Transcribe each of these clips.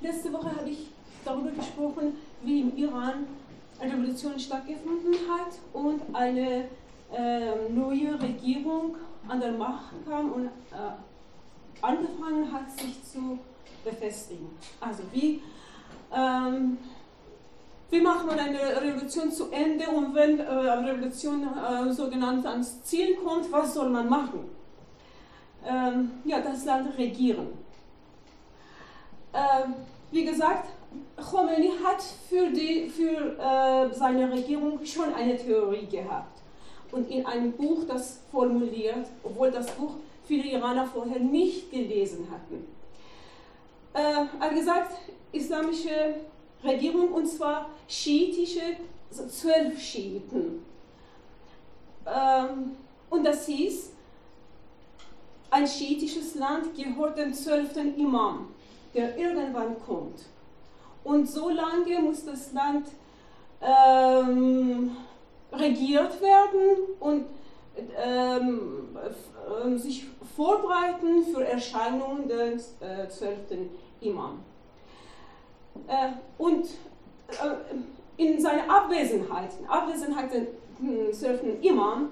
letzte Woche habe ich darüber gesprochen, wie im Iran eine Revolution stattgefunden hat und eine äh, neue Regierung an der Macht kam und äh, angefangen hat, sich zu befestigen. Also wie, ähm, wie macht man eine Revolution zu Ende und wenn äh, eine Revolution äh, sogenannt ans Ziel kommt, was soll man machen? Ähm, ja, das Land regieren. Ähm, wie gesagt, Khomeini hat für, die, für äh, seine Regierung schon eine Theorie gehabt und in einem Buch das formuliert, obwohl das Buch viele Iraner vorher nicht gelesen hatten. Äh, hat gesagt, islamische Regierung und zwar schiitische, also zwölf Schiiten. Ähm, und das hieß, ein schiitisches Land gehört dem zwölften Imam, der irgendwann kommt. Und so lange muss das Land ähm, regiert werden und ähm, äh, sich vorbereiten für Erscheinungen des äh, zwölften Imam. Äh, und äh, in seiner Abwesenheit, in Abwesenheit des hm, zwölften Imam,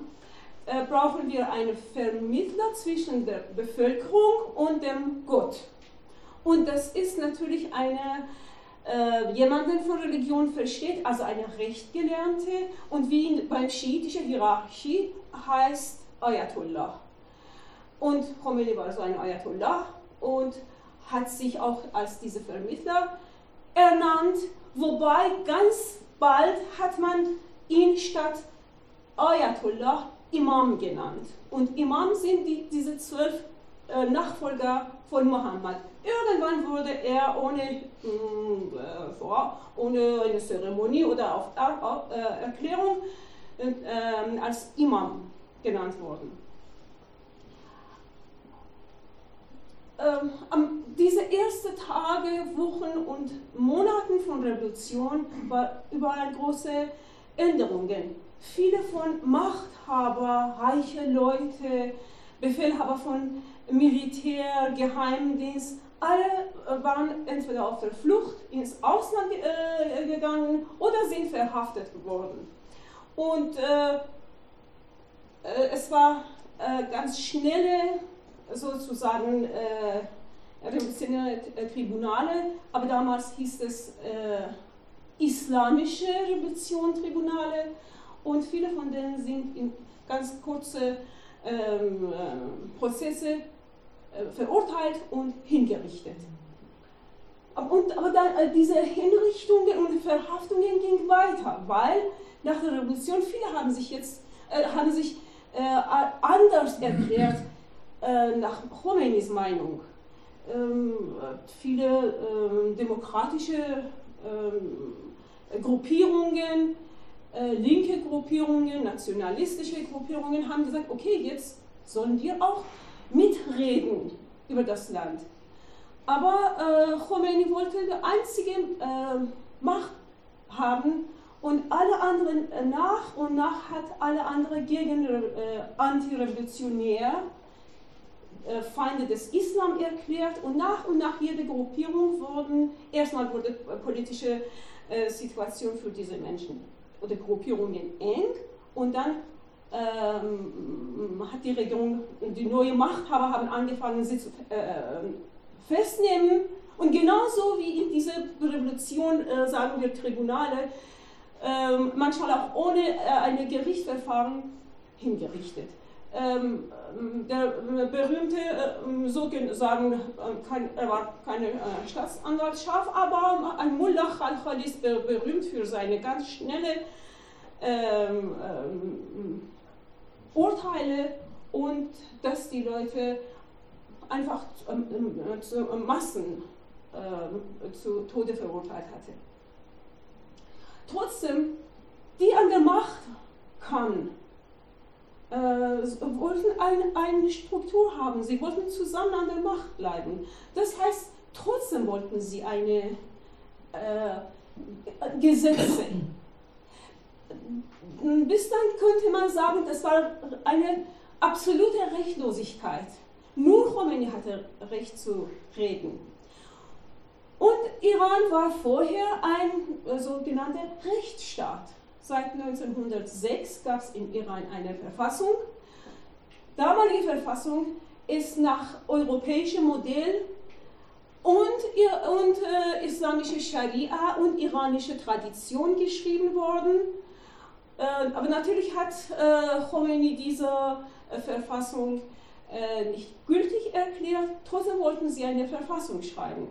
äh, brauchen wir einen Vermittler zwischen der Bevölkerung und dem Gott. Und das ist natürlich eine äh, jemanden von Religion versteht, also eine Rechtgelernte und wie in, beim schiitischen Hierarchie heißt Ayatollah. Und Khomeini war so ein Ayatollah und hat sich auch als dieser Vermittler ernannt, wobei ganz bald hat man ihn statt Ayatollah Imam genannt. Und Imam sind die, diese zwölf äh, Nachfolger von Mohammed. Irgendwann wurde er ohne, mh, äh, ohne eine Zeremonie oder auf, auf äh, Erklärung äh, als Imam genannt worden. Ähm, diese ersten Tage, Wochen und Monaten von Revolution war überall große Änderungen. Viele von Machthaber, reiche Leute, Befehlhaber von Militär, Geheimdienst, alle äh, waren entweder auf der Flucht ins Ausland äh, gegangen oder sind verhaftet worden. Und äh, äh, es war äh, ganz schnelle, sozusagen, äh, revolutionäre Tribunale, aber damals hieß es islamische Revolution-Tribunale und viele von denen sind in ganz kurze ähm, Prozesse äh, verurteilt und hingerichtet. Und, aber dann, äh, diese Hinrichtungen und Verhaftungen gingen weiter, weil nach der Revolution viele haben sich jetzt äh, haben sich äh, anders erklärt äh, nach Khomeinis Meinung. Ähm, viele ähm, demokratische ähm, Gruppierungen, äh, linke Gruppierungen, nationalistische Gruppierungen haben gesagt, okay, jetzt sollen wir auch mitreden über das Land. Aber äh, Khomeini wollte die einzige äh, Macht haben und alle anderen äh, nach und nach hat alle anderen gegen äh, antirevolutionär äh, Feinde des Islam erklärt und nach und nach jede Gruppierung wurden, erstmal wurde politische äh, Situation für diese Menschen oder Gruppierungen eng und dann hat die Regierung, die neue Machthaber haben angefangen, sie zu äh, festnehmen. Und genauso wie in dieser Revolution, äh, sagen wir Tribunale, äh, manchmal auch ohne äh, ein Gerichtsverfahren hingerichtet. Ähm, der berühmte, äh, sozusagen, äh, kein, er war keine äh, Staatsanwaltschaft, aber ein Mullah Khalkhali ist berühmt für seine ganz schnelle ähm, ähm, Urteile und dass die Leute einfach ähm, ähm, zu Massen äh, zu Tode verurteilt hatte. Trotzdem, die an der Macht kamen, äh, wollten ein, eine Struktur haben, sie wollten zusammen an der Macht bleiben. Das heißt, trotzdem wollten sie eine äh, Gesetze bis dann könnte man sagen, das war eine absolute Rechtlosigkeit. Nur Khomeini hatte Recht zu reden. Und Iran war vorher ein äh, sogenannter Rechtsstaat. Seit 1906 gab es in Iran eine Verfassung. Damalige Verfassung ist nach europäischem Modell und, und äh, islamische Scharia und iranische Tradition geschrieben worden. Äh, aber natürlich hat äh, Khomeini diese äh, Verfassung äh, nicht gültig erklärt, trotzdem wollten sie eine Verfassung schreiben.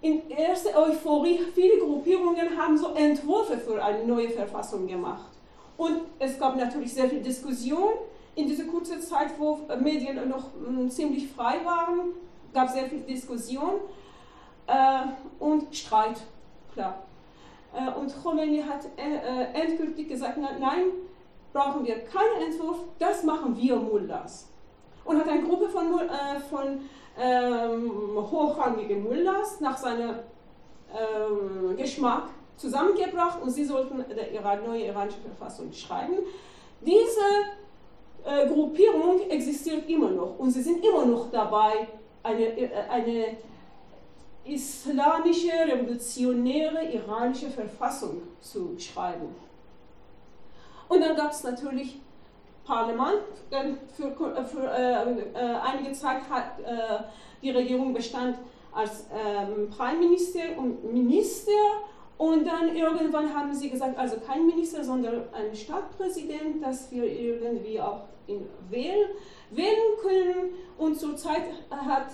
In erster Euphorie, viele Gruppierungen haben so Entwürfe für eine neue Verfassung gemacht. Und es gab natürlich sehr viel Diskussion. In dieser kurzen Zeit, wo Medien noch mh, hm, ziemlich frei waren, gab es sehr viel Diskussion und Streit, klar. Äh, und Khomeini hat äh, endgültig gesagt, nein, brauchen wir keinen Entwurf, das machen wir Mullahs. Und hat eine Gruppe von, äh, von ähm, hochrangigen Mullahs nach seinem ähm, Geschmack zusammengebracht und sie sollten die neue iranische Verfassung schreiben. Diese äh, Gruppierung existiert immer noch und sie sind immer noch dabei, eine, äh, eine islamische, revolutionäre iranische Verfassung zu schreiben. Und dann gab es natürlich Parlament. Für, für äh, äh, einige Zeit hat äh, die Regierung bestand als ähm, Premierminister und Minister. Und dann irgendwann haben sie gesagt, also kein Minister, sondern ein Stadtpräsident, dass wir irgendwie auch ihn wählen, wählen können. Und zurzeit hat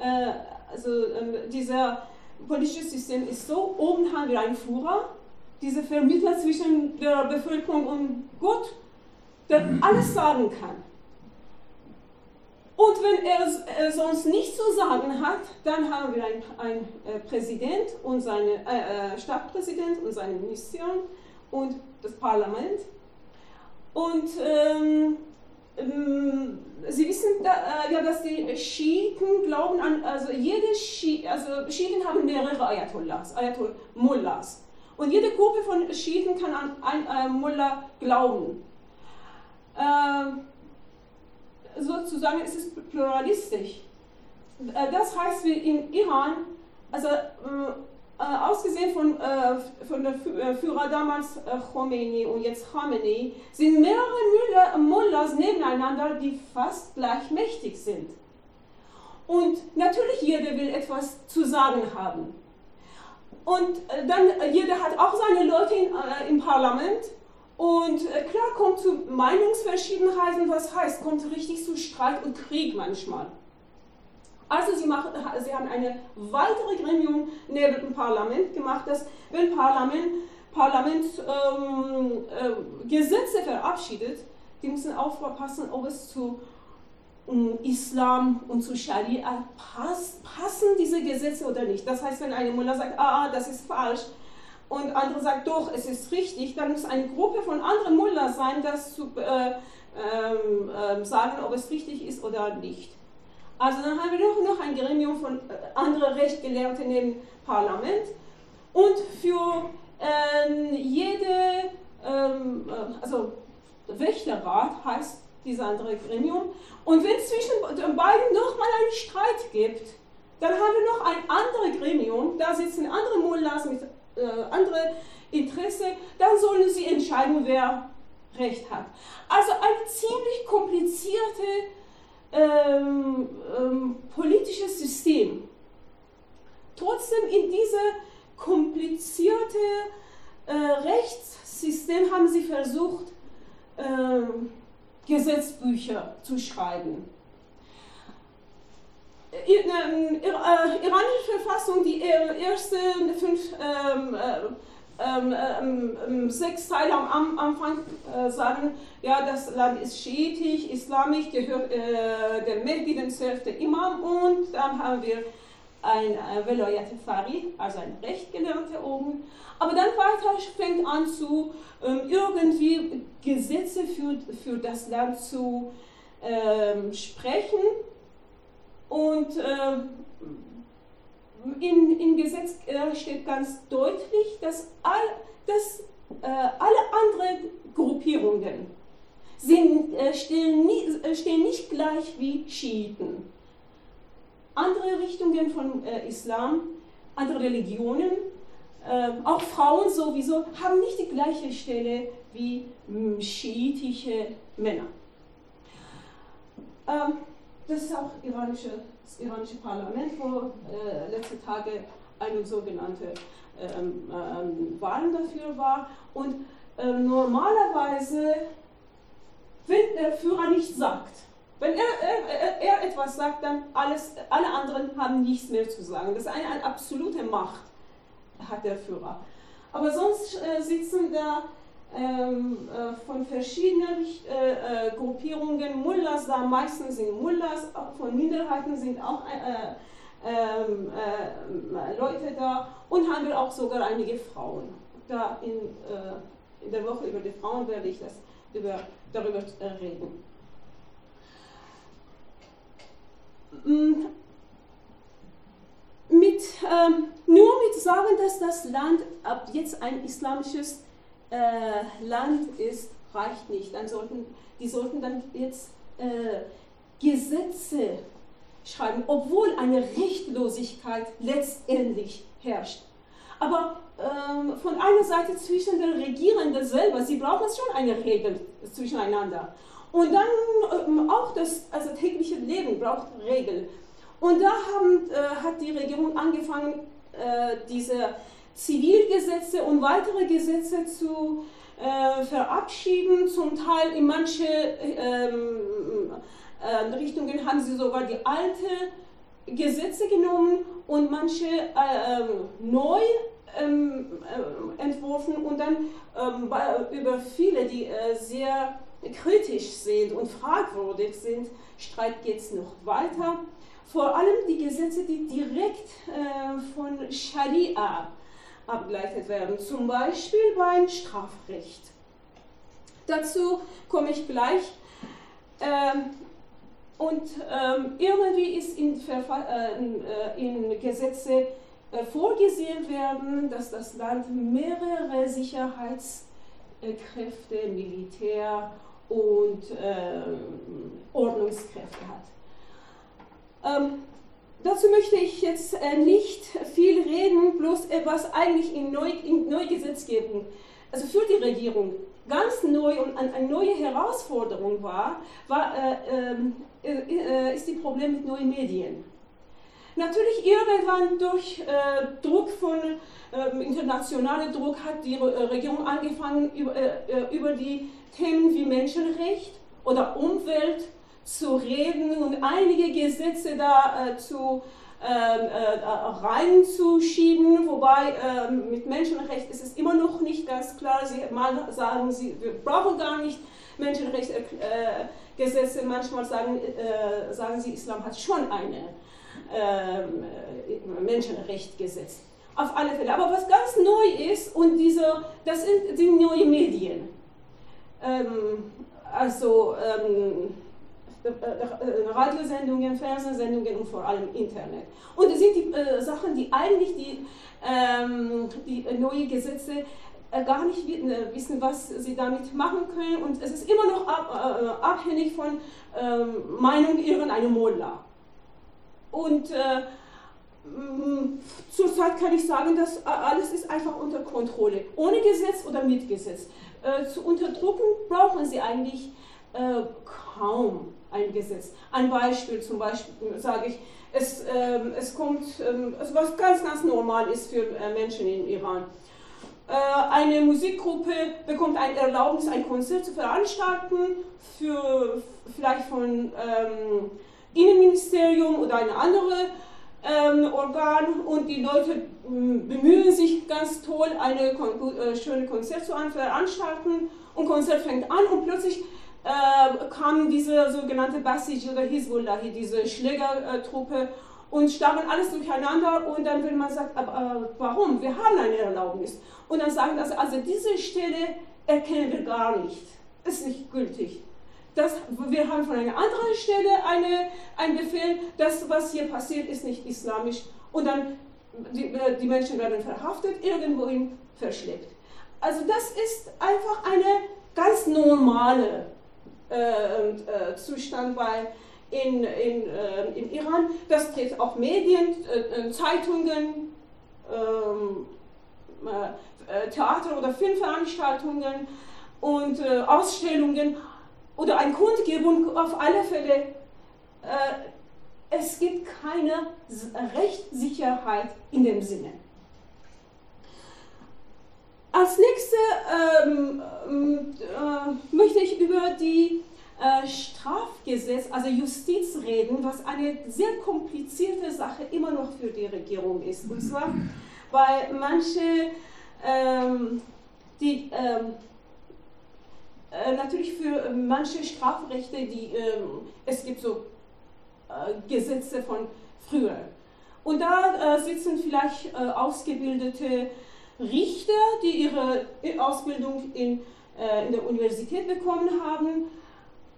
äh, also ähm, dieser politische System ist so, oben haben wir einen Führer, dieser Vermittler zwischen der Bevölkerung und Gott, der alles sagen kann. Und wenn er sonst nichts zu sagen hat, dann haben wir einen, äh, Präsident und seine äh, äh Stadtpräsident und seine Mission und das Parlament. Und ähm, Sie wissen äh, ja, dass die Schiiten glauben an, also jede Schi also Schiiten haben mehrere Ayatollahs, Ayatollahs. Und jede Gruppe von Schiiten kann an ein äh, Mullah glauben. Äh, sozusagen ist es pluralistisch. Äh, das heißt, wie in Iran, also äh, äh, ausgesehen von, äh, von der äh, Führer damals Khomeini und jetzt Khamenei, sind mehrere Mullahs nebeneinander, die fast gleichmächtig sind. Und natürlich jeder will etwas zu sagen haben. Und dann jeder hat auch seine Leute in, äh, im Parlament. Und äh, klar kommt zu Meinungsverschiedenheiten, was heißt, kommt richtig zu Streit und Krieg manchmal. Also sie, machen, sie haben eine weitere Gremium neben dem Parlament gemacht, dass wenn Parlament, Parlament ähm, äh, Gesetze verabschiedet, die müssen aufpassen, ob es zu um, Islam und zu Scharia passt, passen diese Gesetze oder nicht. Das heißt, wenn eine Mullah sagt, ah, das ist falsch, und andere sagt, doch, es ist richtig, dann muss eine Gruppe von anderen Mullahs sein, das zu äh, ähm, äh, sagen, ob es richtig ist oder nicht. Also dann haben wir noch, noch ein Gremium von äh, anderen Rechtgelehrten im Parlament und für ähm, jede, ähm, äh, also Wächterrat heißt dieses andere Gremium. Und wenn es zwischen beiden nochmal einen Streit gibt, dann haben wir noch ein anderes Gremium, da sitzen andere Mullahs mit äh, anderen Interesse, dann sollen sie entscheiden, wer Recht hat. Also eine ziemlich komplizierte ähm, ähm, politisches System. Trotzdem in diesem komplizierten äh, Rechtssystem haben sie versucht, äh, Gesetzbücher zu schreiben. In, äh, iranische Verfassung, die ersten fünf ähm, äh, ähm, ähm, ähm, sechs Teile am Anfang äh, sagen, ja, das Land ist schiitisch, islamisch, gehört äh, der Mehdi, dem zwölften Imam und dann haben wir ein äh, Velayat Fari, also ein Rechtgelernter oben. Aber dann weiter fängt an zu ähm, irgendwie Gesetze für, für das Land zu ähm, sprechen und äh, in, im Gesetz äh, steht ganz deutlich, dass, all, dass äh, alle anderen Gruppierungen sind, äh, stehen, nie, äh, stehen, nicht gleich wie Schiiten. Andere Richtungen von äh, Islam andere Religionen, äh, auch Frauen sowieso, haben nicht die gleiche Stelle wie hm, schiitische Männer. Ähm, das ist auch iranische, das iranische Parlament, wo äh, letzte Tage eine sogenannte ähm, ähm, Wahlen dafür war. Und äh, normalerweise, wenn der Führer nicht sagt, wenn er, er, er, etwas sagt, dann alles, alle anderen haben nichts mehr zu sagen. Das ist eine, eine absolute Macht, hat der Führer. Aber sonst äh, sitzen da ähm, von verschiedenen äh, äh, Gruppierungen Mullahs da, meistens sind Mullahs, auch von Minderheiten sind auch äh, ähm, äh, Leute da und haben auch sogar einige Frauen. Da in, äh, in der Woche über die Frauen werde ich das über, darüber reden. Mm. mit, ähm, nur mit sagen, dass das Land ab jetzt ein islamisches äh, Land ist, reicht nicht. Dann sollten, die sollten dann jetzt äh, Gesetze schreiben, obwohl eine Rechtlosigkeit letztendlich herrscht. Aber ähm, von einer Seite zwischen den Regierenden selber, sie brauchen schon eine Regel zwischeneinander. Und dann ähm, auch das also tägliche Leben braucht Regeln. Und da haben, äh, hat die Regierung angefangen, äh, diese Zivilgesetze und weitere Gesetze zu äh, verabschieden. Zum Teil in manche ähm, äh, Richtungen haben sie sogar die alte Gesetze genommen und manche äh, ähm, neu ähm, äh, entworfen und dann ähm, über viele, die äh, sehr kritisch sind und fragwürdig sind, Streit geht es noch weiter. Vor allem die Gesetze, die direkt äh, von Scharia abgeleitet werden, zum Beispiel beim Strafrecht. Dazu komme ich gleich. Ähm, und ähm, irgendwie ist in, äh, äh, in Gesetze äh, vorgesehen werden, dass das Land mehrere Sicherheitskräfte, Militär und äh, Ordnungskräfte hat. Dazu möchte ich jetzt äh, nicht viel reden, bloß äh, was eigentlich in, Neu, in Neugesetzgebung, also für die Regierung ganz neu und eine neue Herausforderung war, war äh, ähm, äh, äh, ist die Problem mit neuen Medien. Natürlich irgendwann durch äh, Druck von ähm, internationalem Druck hat die Regierung angefangen über, über die Themen wie Menschenrecht oder Umwelt zu reden und einige Gesetze da äh, zu ähm, äh, reinzuschieben, wobei äh, mit Menschenrecht ist es immer noch nicht ganz klar. Sie mal sagen, sie, wir brauchen gar nicht Menschenrechtsgesetze, äh, manchmal sagen, äh, sagen sie, Islam hat schon ein ähm, Menschenrechtsgesetz. Auf alle Fälle. Aber was ganz neu ist, und diese, das sind die neuen Medien ähm, also ähm, äh, äh, Radiosendungen, Fernsehsendungen und vor allem Internet. Und das sind die äh, Sachen, die eigentlich die, ähm, die neuen Gesetze äh, gar nicht äh, wissen, was sie damit machen können. Und es ist immer noch ab, äh, abhängig von ähm, Meinung irgendeiner Mullah. Und zurzeit kann ich sagen, dass alles ist einfach unter Kontrolle, ohne Gesetz oder mit Gesetz äh, zu unterdrücken, brauchen sie eigentlich äh, kaum ein Gesetz. Ein Beispiel zum Beispiel sage ich, es, ähm, es kommt, ähm, also was ganz, ganz normal ist für äh, Menschen im Iran. Äh, eine Musikgruppe bekommt eine Erlaubnis, ein Konzert zu veranstalten, für, vielleicht von ähm, Innenministerium oder eine andere ähm, Organ und die Leute ähm, bemühen sich ganz toll, eine äh, schöne Konzert zu veranstalten und Konzert fängt an und plötzlich äh, kam diese sogenannte Basij oder Hezbollah, diese Schlägertruppe und starren alles durcheinander und dann will man sagen, aber, äh, warum? Wir haben eine Erlaubnis. Und dann sagen das, also diese Stelle erkennen wir gar nicht, ist nicht gültig. Das, wir haben von einer anderen Stelle eine, einen Befehl, das, was hier passiert, ist nicht islamisch. Und dann, die, die Menschen werden verhaftet, irgendwohin verschleppt. Also das ist einfach eine ganz normale äh, äh, Zustand bei in, in, äh, in Iran. Das trifft auch Medien, Zeitungen, äh, Theater- oder Filmveranstaltungen und Ausstellungen oder ein Kundgebung auf alle Fälle. Es gibt keine Rechtssicherheit in dem Sinne. Als nächstes ähm, äh, möchte ich über die äh, Strafgesetz, also Justiz reden, was eine sehr komplizierte Sache immer noch für die Regierung ist. Und zwar, weil manche, ähm, die ähm, äh, natürlich für manche Strafrechte, die ähm, es gibt so äh, Gesetze von früher. Und da äh, sitzen vielleicht äh, ausgebildete Richter, die ihre Ausbildung in, äh, in der Universität bekommen haben.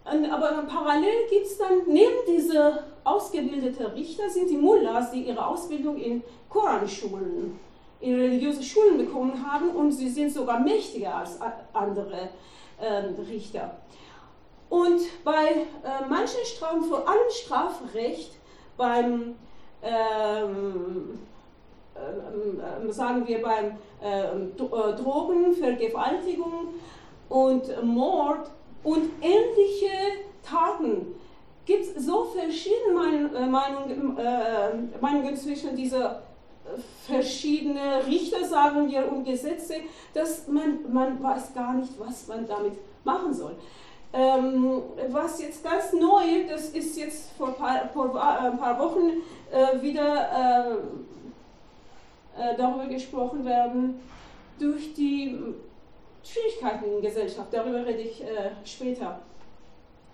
Und, aber parallel gibt es dann, neben diese ausgebildeten Richter, sind die Mullahs, die ihre Ausbildung in Koranschulen, in religiöse Schulen bekommen haben und sie sind sogar mächtiger als andere ähm, Richter. Und bei äh, manchen Strafen, vor allem Strafrecht, beim ähm, äh, sagen wir beim ähm, äh, Drogen, Vergewaltigung und Mord und ähnliche Taten gibt es so verschiedene äh, Meinungen, äh, Meinungen zwischen dieser verschiedene Richter, sagen wir, und Gesetze, dass man, man weiß gar nicht, was man damit machen soll. Ähm, was jetzt ganz neu, das ist jetzt vor ein paar, Wochen äh, wieder darüber gesprochen werden, durch die Schwierigkeiten in der Gesellschaft, darüber rede ich äh, später,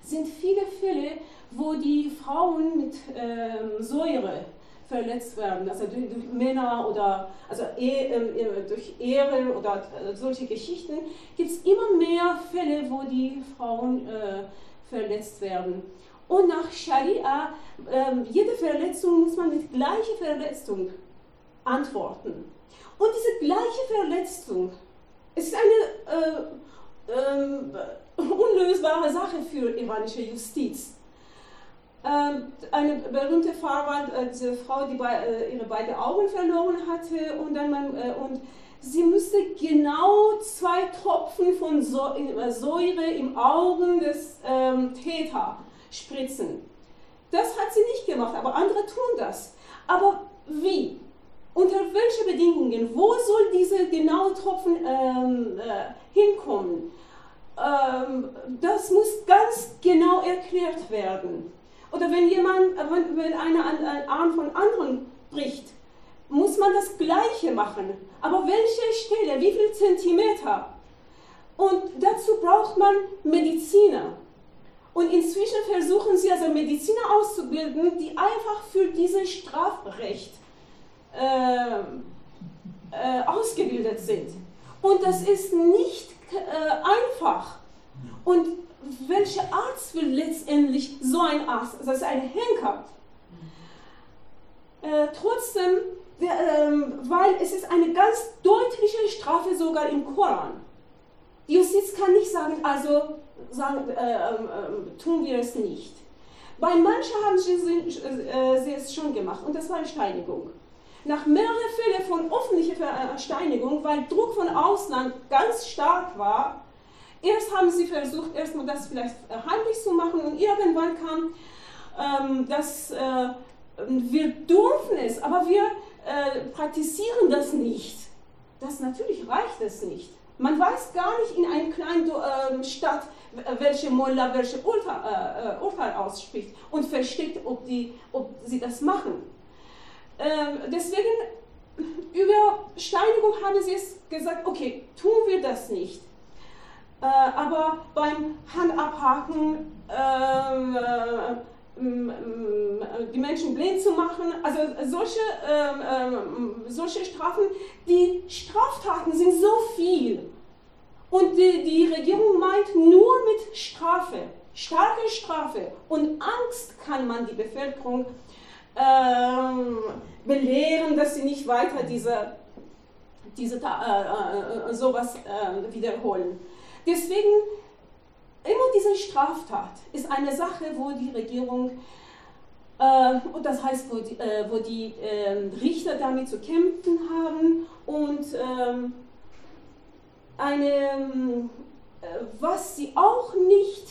sind viele Fälle, wo die Frauen mit ähm, Säure verletzt werden, also durch, durch Männer oder also e, äh, durch Ehre oder äh, solche Geschichten, gibt es immer mehr Fälle, wo die Frauen äh, verletzt werden. Und nach Scharia, ähm, jede Verletzung muss man mit gleicher Verletzung antworten. Und diese gleiche Verletzung ist eine äh, äh, unlösbare Sache für iranische Justiz. Ähm, eine berühmte Frau war äh, diese Frau, die bei, äh, ihre beiden Augen verloren hatte und dann man, äh, und sie musste genau zwei Tropfen von äh, Säure im Augen des ähm, Täter spritzen. Das hat sie nicht gemacht, aber andere tun das. Aber wie? Unter welchen Bedingungen, wo soll dieser genaue Tropfen ähm, äh, hinkommen? Ähm, das muss ganz genau erklärt werden. Oder wenn jemand, wenn, wenn einer einen Arm von anderen bricht, muss man das Gleiche machen. Aber welche Stelle, wie viel Zentimeter? Und dazu braucht man Mediziner. Und inzwischen versuchen sie also Mediziner auszubilden, die einfach für dieses Strafrecht äh, äh, ausgebildet sind. Und das ist nicht äh, einfach. Und welcher Arzt will letztendlich so ein Arzt? Das ist ein Henker. Äh, trotzdem, der, ähm, weil es ist eine ganz deutliche Strafe sogar im Koran. Die Justiz kann nicht sagen, also sagen, äh, ähm, ähm, tun wir es nicht. Bei manchen haben sie, sie es schon gemacht und das war eine Steinigung nach mehreren Fällen von öffentlicher Versteinigung, weil Druck von Ausland ganz stark war, erst haben sie versucht, erstmal das vielleicht heimlich zu machen und irgendwann kam ähm, das, äh, wir dürfen es, aber wir äh, praktizieren das nicht. Das natürlich reicht es nicht. Man weiß gar nicht in einer kleinen äh, Stadt, welche Mullah welche Urteil, äh, Urteil ausspricht und versteht, ob, die, ob sie das machen. Ähm, deswegen, über Steinigung haben sie es gesagt, okay, tun wir das nicht. Äh, aber beim Handabhaken ähm, äh, die Menschen blind zu machen, also solche, ähm, solche Strafen, die Straftaten sind so viel. Und die, die Regierung meint nur mit Strafe, starke Strafe und Angst kann man die Bevölkerung ähm, belehren, dass sie nicht weiter diese, diese äh, äh, sowas äh, wiederholen. Deswegen immer diese Straftat ist eine Sache, wo die Regierung äh, und das heißt, wo die, äh, wo die äh, Richter damit zu kämpfen haben und ähm, eine, äh, was sie auch nicht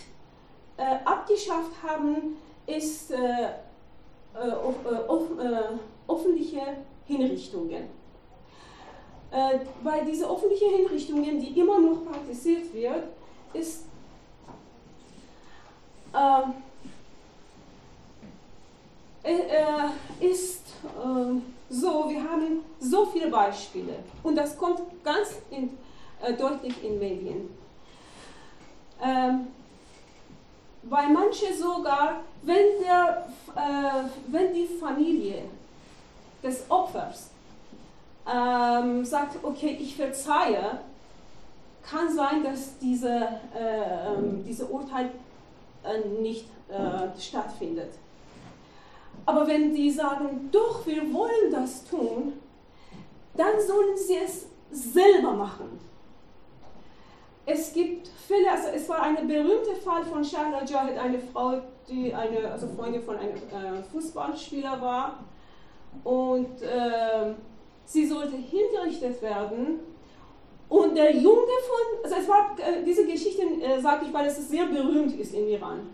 äh, abgeschafft haben, ist äh, äh, öffentliche Hinrichtungen. weil diese öffentlichen Hinrichtungen, die immer noch praktiziert wird, ist ist so, wir haben so viele Beispiele und das kommt ganz in, äh, deutlich in Medien. Ähm, weil manche sogar, wenn, der, äh, wenn die Familie des Opfers ähm, sagt, okay, ich verzeihe, kann sein, dass diese, äh, ähm, diese Urteil äh, nicht äh, stattfindet. Aber wenn die sagen, doch, wir wollen das tun, dann sollen sie es selber machen. Es gibt Fälle, also es war ein berühmter Fall von Shahla Jahid, eine Frau, die eine also Freundin von einem äh, Fußballspieler war und äh, sie sollte hingerichtet werden und der Junge von, also es war, äh, diese Geschichte äh, sage ich, weil es sehr berühmt ist in Iran.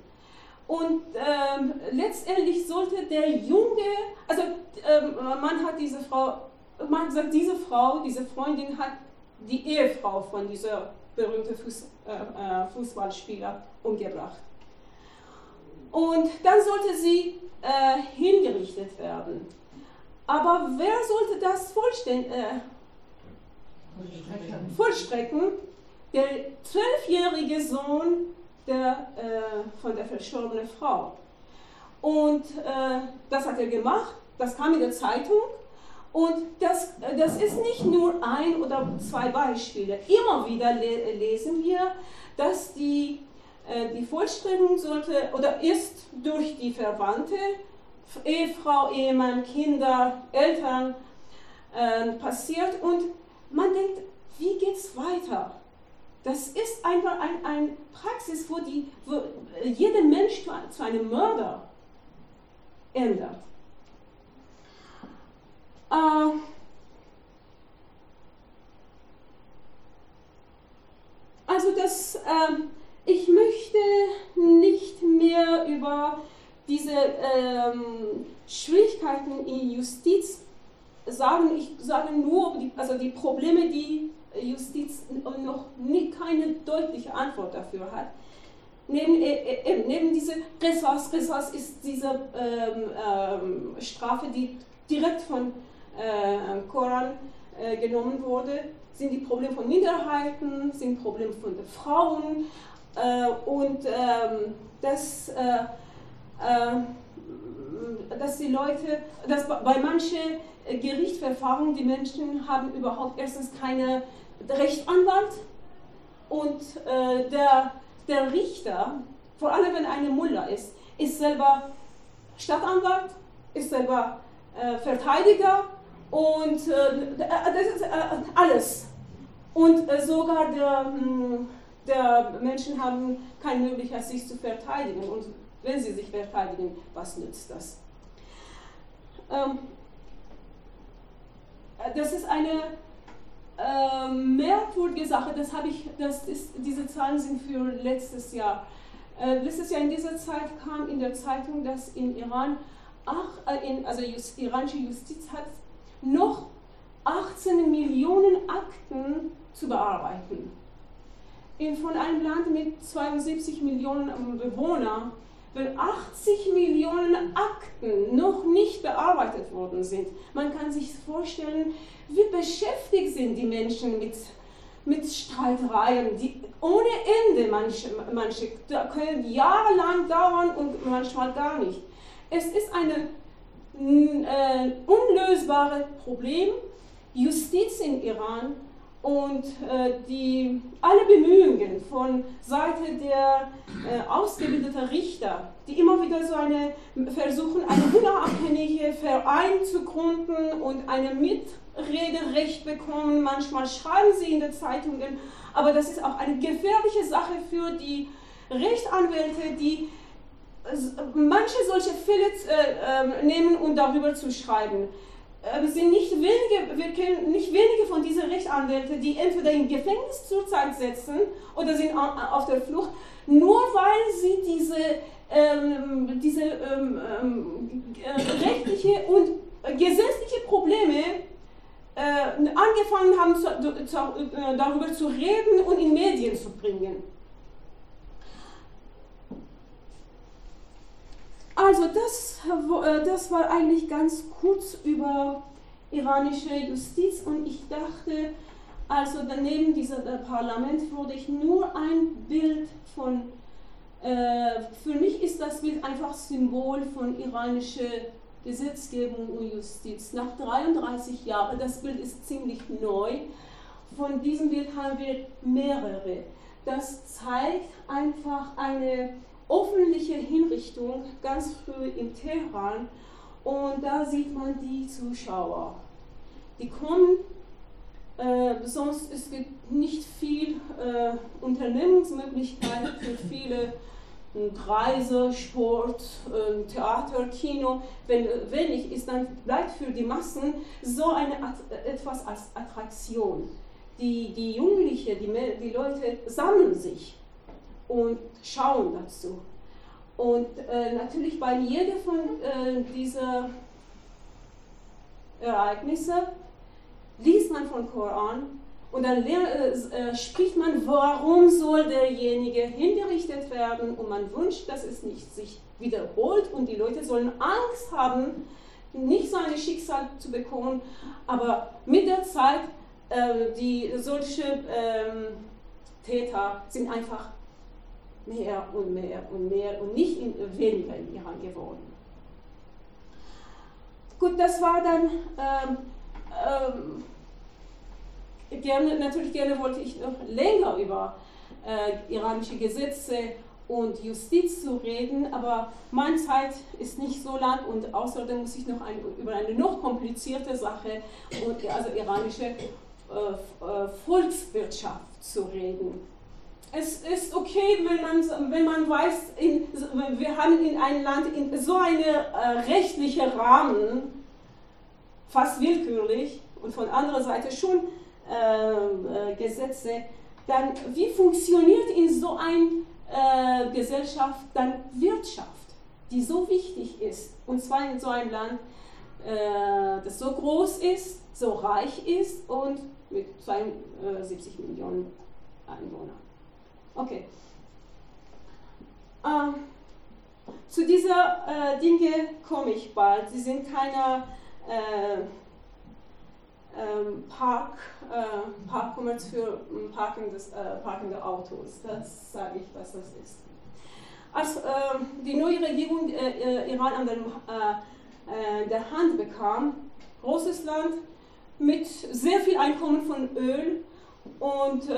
Und ähm, letztendlich sollte der Junge, also ähm, man hat diese Frau, man sagt, diese Frau, diese Freundin hat die Ehefrau von dieser berühmten Fuß, äh, äh, Fußballspieler umgebracht. Und dann sollte sie äh, hingerichtet werden. Aber wer sollte das vollständig, äh, vollstrecken? Der zwölfjährige Sohn der, äh, von der verstorbenen Frau. Und äh, das hat er gemacht, das kam in der Zeitung. Und das, das ist nicht nur ein oder zwei Beispiele. Immer wieder le lesen wir, dass die, äh, die Vollstreckung sollte oder ist durch die Verwandte, Ehefrau, Ehemann, Kinder, Eltern äh, passiert. Und man denkt, wie geht es weiter? Das ist einfach eine ein Praxis, wo, die, wo jeder Mensch zu einem Mörder ändert. Äh, also das, äh, ich möchte nicht mehr über diese ähm, Schwierigkeiten in Justiz sagen. Ich sage nur, die, also die Probleme, die Justiz noch nie keine deutliche Antwort dafür hat. Neben, äh, äh neben diese Qisas, Qisas ist diese ähm, ähm, Strafe, die direkt von Koran äh, genommen wurde, sind die Probleme von Minderheiten, sind Probleme von den Frauen äh, und ähm, dass, äh, dass die Leute, dass bei manchen Gerichtsverfahren die Menschen haben überhaupt erstens keine Rechtsanwalt und äh, der, der Richter, vor allem wenn eine Muller ist, ist selber Stadtanwalt, ist selber äh, Verteidiger und äh, das ist äh, alles. Und äh, sogar der, hm, der Menschen haben keine Möglichkeit, sich zu verteidigen. Und wenn sie sich verteidigen, was nützt das? Ähm, das ist eine äh, merkwürdige Sache, das habe ich, das ist, diese Zahlen sind für letztes Jahr. Äh, letztes Jahr in dieser Zeit kam in der Zeitung, dass in Iran, ach, äh, in, also Just, iranische Justiz hat noch 18 Millionen Akten zu bearbeiten. In, von einem Land mit 72 Millionen Bewohnern wenn 80 Millionen Akten noch nicht bearbeitet worden sind. Man kann sich vorstellen, wie beschäftigt sind die Menschen mit, mit Streitereien, die ohne Ende manche, manche können jahrelang dauern und manchmal gar nicht. Es ist ein äh, unlösbares Problem. Justiz in Iran und äh, die, alle Bemühungen von Seite der äh, ausgebildeten Richter, die immer wieder so eine versuchen, einen unabhängigen Verein zu gründen und ein Mitrederecht bekommen. Manchmal schreiben sie in den Zeitungen, aber das ist auch eine gefährliche Sache für die Rechtsanwälte, die manche solche Fälle äh, ähm, nehmen und darüber zu schreiben. äh, sind nicht wenige, wir kennen nicht wenige von diesen Rechtsanwälten, die entweder im Gefängnis zurzeit sitzen oder sind auf der Flucht, nur weil sie diese, ähm, diese ähm, ähm, äh, rechtliche und gesetzliche Probleme äh, angefangen haben, zu, zu, äh, darüber zu reden und in Medien zu bringen. Also das, äh, das war eigentlich ganz kurz über iranische Justiz und ich dachte, also daneben diesem Parlament würde ich nur ein Bild von, äh, für mich ist das Bild einfach Symbol von iranischer Gesetzgebung und Justiz. Nach 33 Jahren, das Bild ist ziemlich neu, von diesem Bild haben wir mehrere. Das zeigt einfach eine öffentliche Hinrichtung ganz früh in Teheran und da sieht man die Zuschauer. Die kommen, äh, sonst es gibt nicht viel äh, Unternehmensmöglichkeiten für viele äh, Reise, Sport, äh, Theater, Kino. Wenn wenig ist, dann bleibt für die Massen so eine etwas als Attraktion. Die, die Jugendlichen, die, die Leute sammeln sich und schauen dazu. Und äh, natürlich bei jedem von äh, dieser Ereignisse liest man von Koran und dann äh, äh, spricht man, warum soll derjenige hingerichtet werden und man wünscht, dass es nicht sich wiederholt und die Leute sollen Angst haben, nicht so Schicksal zu bekommen, aber mit der Zeit äh, die solche ähm, Täter sind einfach mehr und mehr und mehr und nicht in, weniger in Iran geworden. Gut, das war dann ähm, ähm, gerne, natürlich gerne wollte ich noch länger über äh, iranische Gesetze und Justiz zu reden, aber meine Zeit ist nicht so lang und außerdem muss ich noch ein, über eine noch komplizierte Sache, und, also iranische äh, äh Volkswirtschaft zu reden es ist okay, wenn man, wenn man weiß, in, wir haben in einem Land in so einen äh, rechtlichen Rahmen, fast willkürlich, und von anderer Seite schon äh, äh, Gesetze, dann wie funktioniert in so einer äh, Gesellschaft dann Wirtschaft, die so wichtig ist, und zwar in so einem Land, äh, das so groß ist, so reich ist und mit 72 Millionen Einwohnern. Okay. Ähm, zu dieser äh, Dinge komme ich bald. Sie sind keine äh, ähm, Park, äh, Parkkommerz für ähm, äh, parkende Autos. Das sage ich, was das ist. Als äh, die neue Regierung äh, äh, Iran an der, äh, der Hand bekam, großes Land mit sehr viel Einkommen von Öl und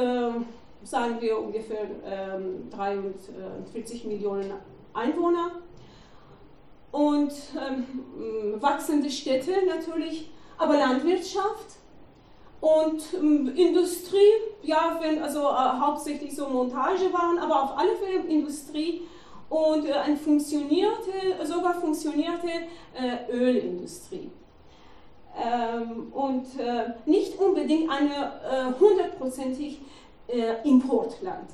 sagen wir ungefähr ähm, 43 Millionen Einwohner und ähm, wachsende Städte natürlich, aber Landwirtschaft und ähm, Industrie, ja, wenn also äh, hauptsächlich so Montage waren, aber auf alle Fälle Industrie und äh, eine funktionierte, sogar funktionierte äh, Ölindustrie. Ähm, und äh, nicht unbedingt eine äh, hundertprozentig äh, Importland.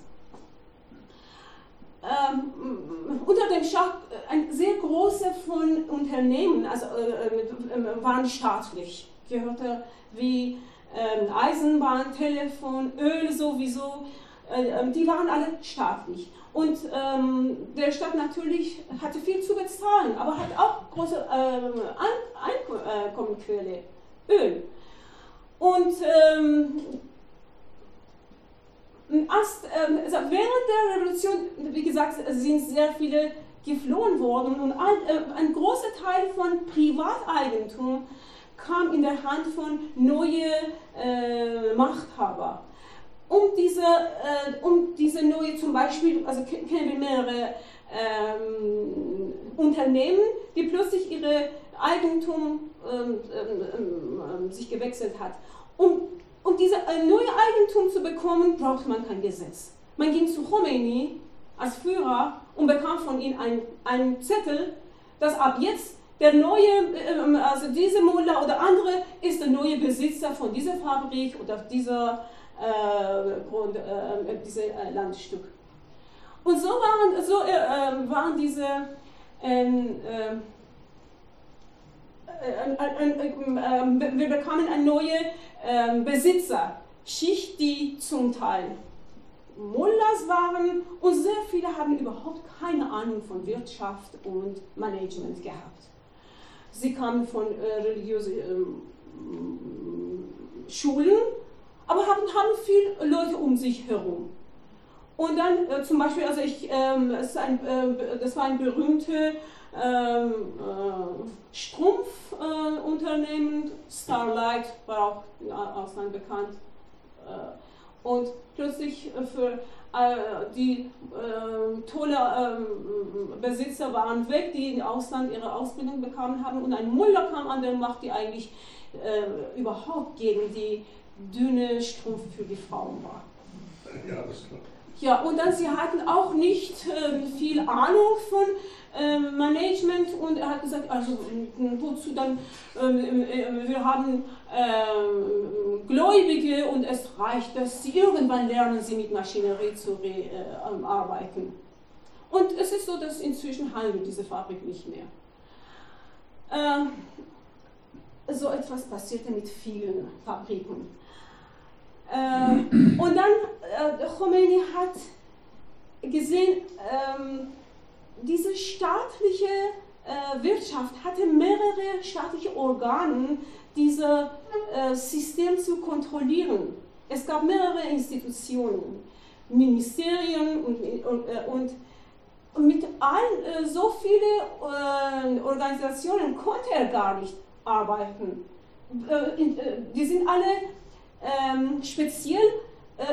Ähm, unter dem Schach äh, ein sehr große von Unternehmen also, äh, äh, waren staatlich, gehörte wie äh, Eisenbahn, Telefon, Öl sowieso, äh, ähm, die waren alle staatlich. Und ähm, der Staat natürlich hatte viel zu bezahlen, aber hat auch große ähm, Einkommensquelle, Öl. Und ähm, Erst, ähm, also während der Revolution, wie gesagt, sind sehr viele geflohen worden und ein, äh, großer Teil von Privateigentum kam in der Hand von neuen äh, Machthaber. Um diese, äh, um diese neue zum Beispiel, also kennen wir mehrere ähm, Unternehmen, die plötzlich ihre Eigentum ähm, ähm, ähm sich gewechselt hat. Um um dieses äh, neue Eigentum zu bekommen, braucht man kein Gesetz. Man ging zu Khomeini als Führer und bekam von ihm einen Zettel, dass ab jetzt der neue, ähm, also diese Mullah oder andere ist der neue Besitzer von dieser Fabrik oder dieser äh, Grund, äh, äh, Landstück. Und so waren, so, äh, waren diese ähm, äh, äh, wir bekamen eine neue ähm, Besitzerschicht, die zum Teil Mullahs waren und sehr viele haben überhaupt keine Ahnung von Wirtschaft und Management gehabt. Sie kamen von äh, religiösen äh, Schulen, aber haben, haben viele Leute um sich herum. Und dann äh, zum Beispiel, also ich, ähm, ein, äh, das war ein berühmtes ähm, äh, Strumpfunternehmen, Starlight war auch im Ausland bekannt. Äh, und plötzlich für die äh, tolle äh, Besitzer waren weg, die im Ausland ihre Ausbildung bekommen haben und ein Muller kam an der Macht, die eigentlich äh, überhaupt gegen die dünne Strumpf für die Frauen war. Ja, das klar. Ja, und dann sie hatten auch nicht äh, viel Ahnung von äh, Management und er hat gesagt, also wozu dann, äh, wir haben ähm, Gläubige und es reicht, dass sie irgendwann lernen, sie mit Maschinerie zu äh, arbeiten. Und es ist so, dass inzwischen handelt diese Fabrik nicht mehr. Ähm, so etwas passierte mit vielen Fabriken. Ähm, und dann, äh, Khomeini hat gesehen, ähm, diese staatliche äh, Wirtschaft hatte mehrere staatliche Organe, dieses äh, System zu kontrollieren. Es gab mehrere Institutionen, Ministerien und, und, äh, und, mit allen, äh, so viele äh, Organisationen konnte er gar nicht arbeiten. Äh, die sind alle ähm, speziell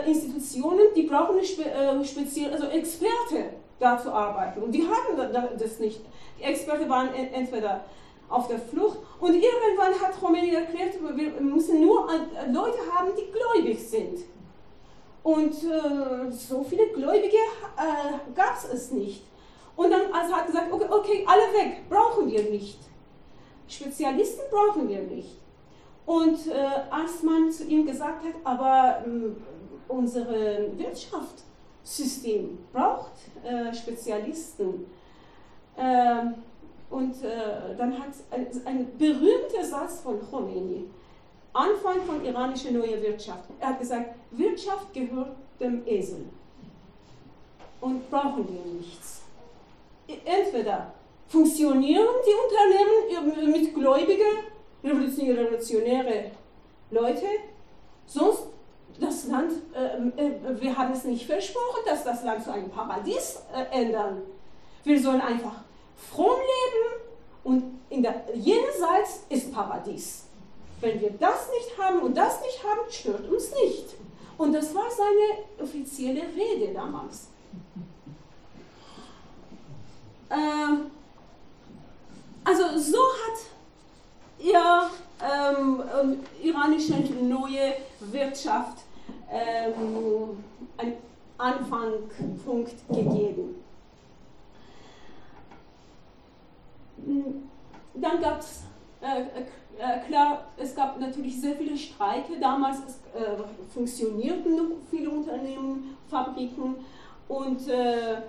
Institutionen, die brauchen spe speziell, also Experte da zu arbeiten. Und die hatten das nicht. Die Experten waren entweder auf der Flucht und irgendwann hat Khomeini erklärt, wir müssen nur Leute haben, die gläubig sind. Und äh, so viele Gläubige äh, gab es nicht. Und dann also hat er gesagt, okay, okay, alle weg, brauchen wir nicht. Spezialisten brauchen wir nicht. Und äh, als man zu ihm gesagt hat, aber äh, unsere Wirtschaft System braucht äh, Spezialisten. Ähm, und äh, dann hat ein, berühmter Satz von Khomeini, Anfang von iranischer neue Wirtschaft. Er hat gesagt, Wirtschaft gehört dem Esel und brauchen wir nichts. Entweder funktionieren die Unternehmen mit gläubigen, revolutionäre Leute, sonst das Land, äh, äh, wir haben es nicht versprochen, dass das Land zu einem Paradies äh, ändern. Wir sollen einfach fromm leben und in der jenseits ist Paradies. Wenn wir das nicht haben und das nicht haben, stört uns nicht. Und das war seine offizielle Rede damals. Ähm, also so hat ihr ähm, iranische neue Wirtschaft ähm, einen Anfangspunkt gegeben. Dann gab es, äh, äh, klar, es gab natürlich sehr viele Streike. Damals äh, funktionierten noch viele Unternehmen, Fabriken und äh,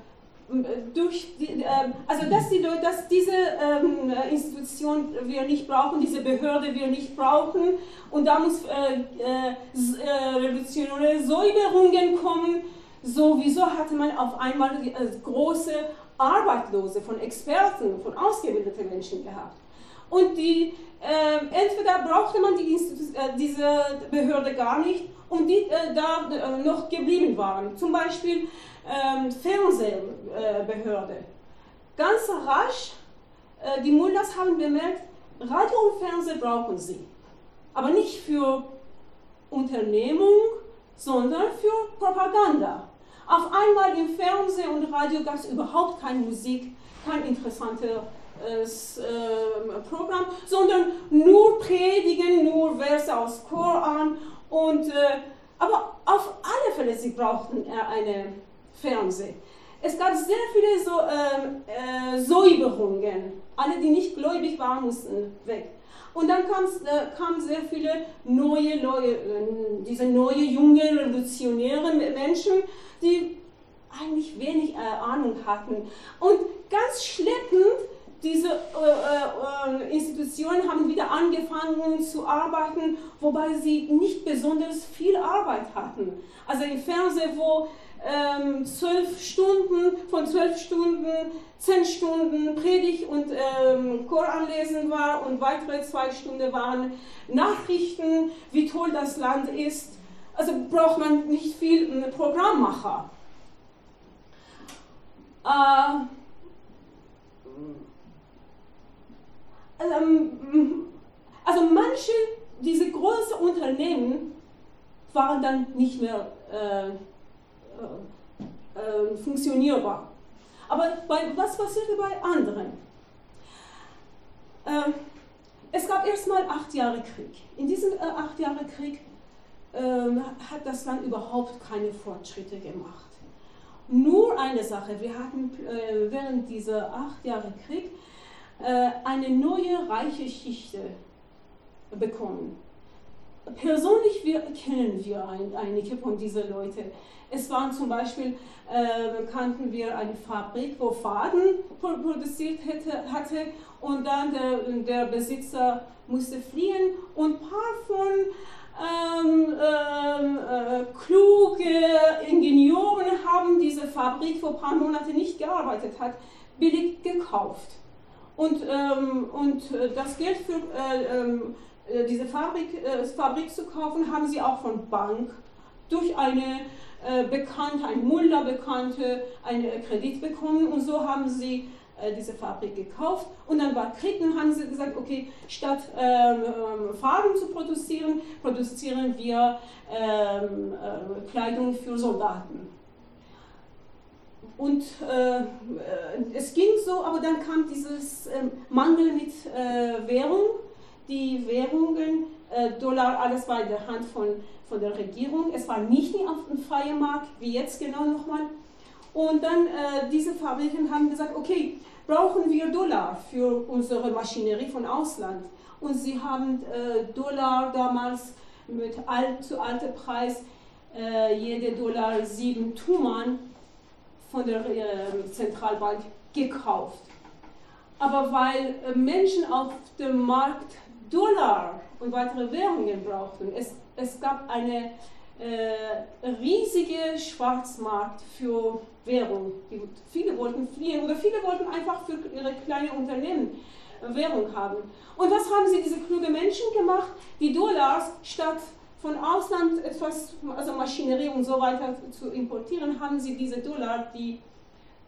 durch die, ähm, also dass, die, dass diese ähm, Institution wir nicht brauchen, diese Behörde wir nicht brauchen und da muss äh, äh, äh revolutionäre Säuberungen kommen. Sowieso hatte man auf einmal äh, große Arbeitslose von Experten, von ausgebildeten Menschen gehabt. Und die, äh, entweder brauchte man die äh, diese Behörde gar nicht und die da noch geblieben waren. Zum Beispiel ähm, Fernsehbehörde. Ganz rasch, äh, die Mullahs haben bemerkt, Radio und Fernsehen brauchen sie. Aber nicht für Unternehmung, sondern für Propaganda. Auf einmal im Fernsehen und Radio gab es überhaupt keine Musik, kein interessantes äh, Programm, sondern nur Predigen, nur Verse aus Koran. Und, äh, aber auf alle Fälle, sie brauchten eine Fernsehen. Es gab sehr viele so, äh, äh, Säuberungen. Alle, die nicht gläubig waren, mussten weg. Und dann äh, kamen sehr viele neue, neue, äh, diese neue, junge, revolutionäre Menschen, die eigentlich wenig äh, Ahnung hatten. Und ganz schleppend, diese äh, äh, Institutionen haben wieder angefangen zu arbeiten, wobei sie nicht besonders viel Arbeit hatten. Also im Fernsehen, wo ähm, zwölf Stunden, von zwölf Stunden, zehn Stunden Predigt und ähm, Koranlesen war und weitere zwei Stunden waren Nachrichten, wie toll das Land ist. Also braucht man nicht viel einen Programmmacher. Äh, ähm, also manche, diese großen Unternehmen waren dann nicht mehr äh, äh, äh, funktionierbar. Aber bei, was passierte bei anderen? Äh, es gab erstmal acht Jahre Krieg. In diesem äh, acht Jahre Krieg ähm, hat das Land überhaupt keine Fortschritte gemacht. Nur eine Sache, wir hatten äh, während dieser acht Jahre Krieg äh, eine neue reiche Schicht bekommen. Persönlich wir, kennen wir ein, einige von diesen Leuten. Es waren zum Beispiel, äh, kannten wir eine Fabrik, wo Faden produziert hätte, hatte und dann der, der Besitzer musste fliehen und ein paar von ähm, ähm, äh, kluge Ingenieuren haben diese Fabrik, wo ein paar Monate nicht gearbeitet hat, billig gekauft. Und, ähm, und äh, das Geld für äh, ähm, äh, diese Fabrik, äh, Fabrik zu kaufen, haben sie auch von Bank durch eine äh, Bekannte, ein Mulder-Bekannte, einen Kredit bekommen und so haben sie äh, diese Fabrik gekauft und dann war Krieg und haben sie gesagt, okay, statt ähm, ähm, Farben zu produzieren, produzieren wir ähm, äh, Kleidung für Soldaten. Und äh, äh, es ging so, aber dann kam dieses äh, Mangel mit äh, Währung. Die Währungen, äh, Dollar, alles war in der Hand von, von der Regierung. Es war nicht auf dem freien Markt, wie jetzt genau nochmal. Und dann äh, diese Fabriken haben gesagt, okay, brauchen wir Dollar für unsere Maschinerie von Ausland. Und sie haben Dollar damals mit alt, zu altem Preis, jede Dollar sieben Tuman von der äh, Zentralbank gekauft. Aber weil äh, Menschen auf dem Markt Dollar und weitere Währungen brauchten, es, es gab eine äh, riesige Schwarzmarkt für Währung. Die, viele wollten fliehen oder viele wollten einfach für ihre kleinen Unternehmen Währung haben. Und was haben sie, diese klugen Menschen gemacht? Die Dollars statt von Ausland etwas, also Maschinerie und so weiter zu importieren, haben sie diese Dollar, die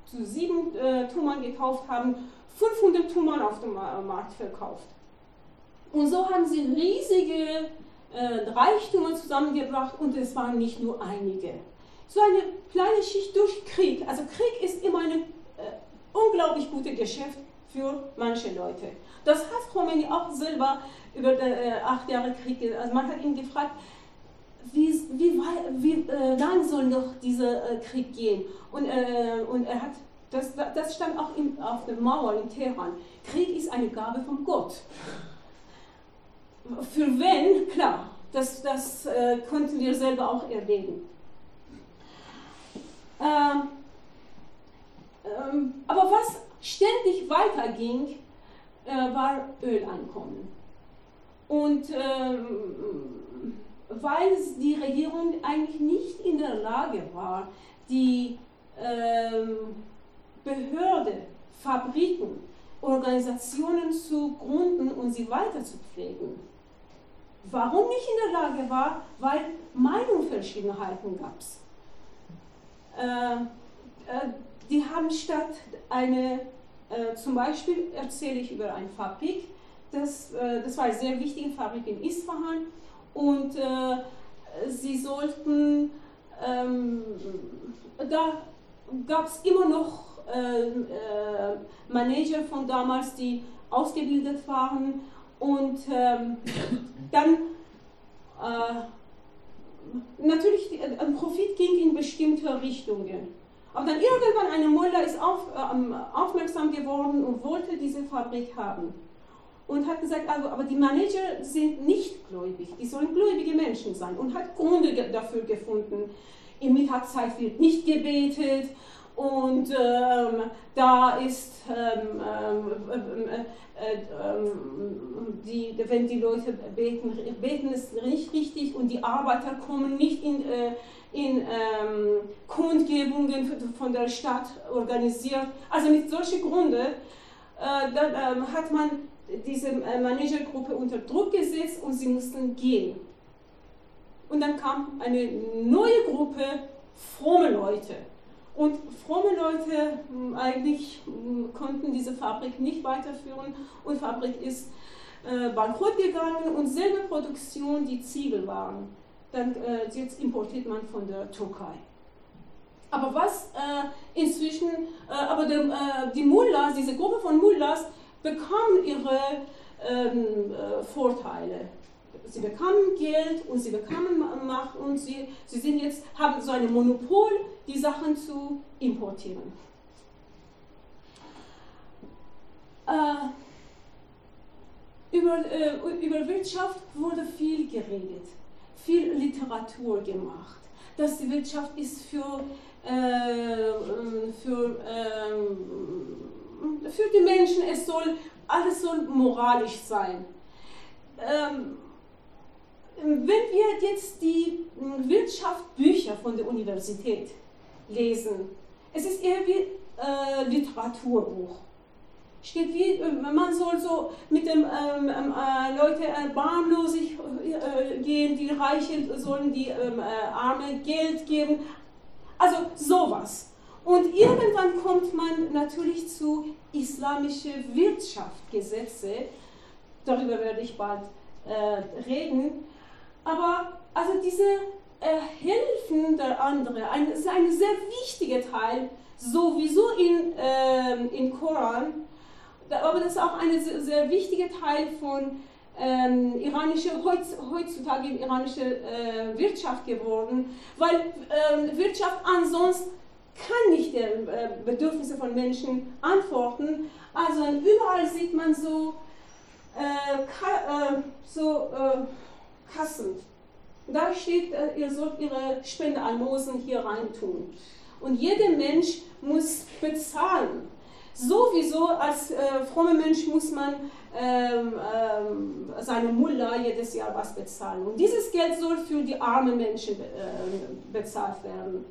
zu sieben äh, Tummern gekauft haben, 500 Tummern auf dem Markt verkauft. Und so haben sie riesige äh, Reichtümer zusammengebracht und es waren nicht nur einige. So eine kleine Schicht durch Krieg. Also Krieg ist immer ein äh, unglaublich gutes Geschäft für manche Leute. Das hat Khomeini auch selber über die, äh, acht Jahre Krieg, also man hat ihn gefragt, wie, wie, wie äh, lang soll noch dieser äh, Krieg gehen? Und, äh, und er hat, das, das stand auch in, auf der Mauer in Teheran. Krieg ist eine Gabe von Gott. Für wen? Klar, das, das äh, konnten wir selber auch erleben. Ähm, ähm, aber was ständig weiterging, äh, war Öleinkommen. Und ähm, weil die Regierung eigentlich nicht in der Lage war, die ähm, Behörde, Fabriken, Organisationen zu gründen und sie weiter zu pflegen. Warum nicht in der Lage war? Weil Meinungsverschiedenheiten gab es. Äh, äh, die haben statt eine, äh, zum Beispiel erzähle ich über eine Fabrik, das, äh, das war eine sehr wichtige Fabrik in Isfahan und äh, sie sollten, ähm, da gab es immer noch äh, äh, Manager von damals, die ausgebildet waren und ähm, dann äh, natürlich ein Profit ging in bestimmte Richtungen. Aber dann irgendwann eine Mullah ist auf, äh, aufmerksam geworden und wollte diese Fabrik haben. Und hat gesagt, also, aber die Manager sind nicht gläubig, die sollen gläubige Menschen sein. Und hat Gründe dafür gefunden. In Mittagszeit wird nicht gebetet und ähm, da ist, ähm, ähm, äh, äh, ähm, die, wenn die Leute beten, beten ist nicht richtig und die Arbeiter kommen nicht in, äh, in ähm, Kundgebungen von der Stadt organisiert. Also mit solchen Gründen äh, dann, ähm, hat man diese äh, Managergruppe unter Druck gesetzt und sie mussten gehen. Und dann kam eine neue Gruppe fromme Leute und fromme Leute hm, eigentlich hm, konnten diese Fabrik nicht weiterführen und Fabrik ist äh, bankrott gegangen und selbe Produktion, die Ziegel waren. Dann äh, jetzt importiert man von der Türkei. Aber was äh, inzwischen, äh, aber der, äh, die Mullahs, diese Gruppe von Mullahs bekamen ihre ähm, äh, Vorteile sie bekamen Geld und sie bekamen Macht und sie, sie sind jetzt, haben so ein Monopol, die Sachen zu importieren. Äh, über, äh, über Wirtschaft wurde viel geredet, viel Literatur gemacht. Dass die Wirtschaft ist für, äh, für, ähm, für die Menschen, es soll, alles soll moralisch sein. Ähm, wenn wir jetzt die hm, Wirtschaftsbücher von der Universität lesen, es ist eher wie äh, Literaturbuch. Steht wie, äh, man soll so mit dem ähm, ähm äh, Leute erbarmlosig äh, gehen, die Reichen sollen die ähm, äh, Arme Geld geben. Also sowas. Und irgendwann kommt man natürlich zu islamischen Wirtschaftsgesetze, darüber werde ich bald äh, reden. Aber also diese äh, Helfen der anderen ein, ist ein sehr wichtiger Teil, sowieso in, äh, im Koran, aber das ist auch ein sehr, sehr wichtiger Teil von ähm, iranische, heutzutage iranische äh, Wirtschaft geworden, weil äh, Wirtschaft ansonsten kann nicht der äh, Bedürfnisse von Menschen antworten. Also überall sieht man so, äh, äh, so Kassen. Da steht, äh, ihr sollt ihre Spendealmosen hier reintun. Und jeder Mensch muss bezahlen. Sowieso als äh, frommer Mensch muss man ähm, ähm, seine Mullah jedes Jahr was bezahlen. Und dieses Geld soll für die armen Menschen äh, bezahlt werden.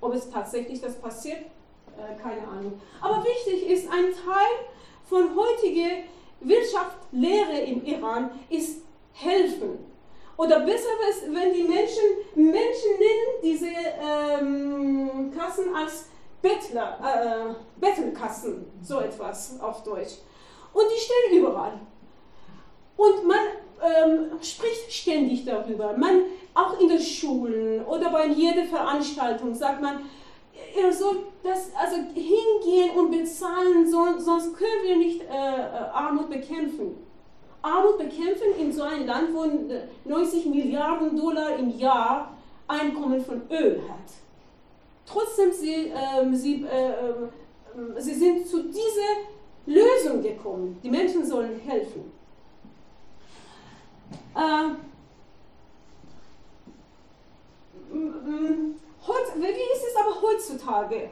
Ob es tatsächlich das passiert, äh, keine Ahnung. Aber wichtig ist, ein Teil von heutiger Wirtschaftslehre im Iran ist helfen. Oder besser ist, wenn die Menschen, Menschen nennen diese ähm, Kassen als Bettler, äh, Bettelkassen, so etwas auf Deutsch. Und die stehen überall. Und man ähm, spricht ständig darüber. Man, auch in den Schulen oder bei jeder Veranstaltung sagt man, ihr sollt das also hingehen und bezahlen, sonst können wir nicht äh, äh Armut bekämpfen. Armut bekämpfen in so einem Land, wo 90 Milliarden Dollar im Jahr Einkommen von Öl hat. Trotzdem sie, äh, sie, äh, äh, sie sind zu dieser Lösung gekommen. Die Menschen sollen helfen. Äh, wie ist es aber heutzutage?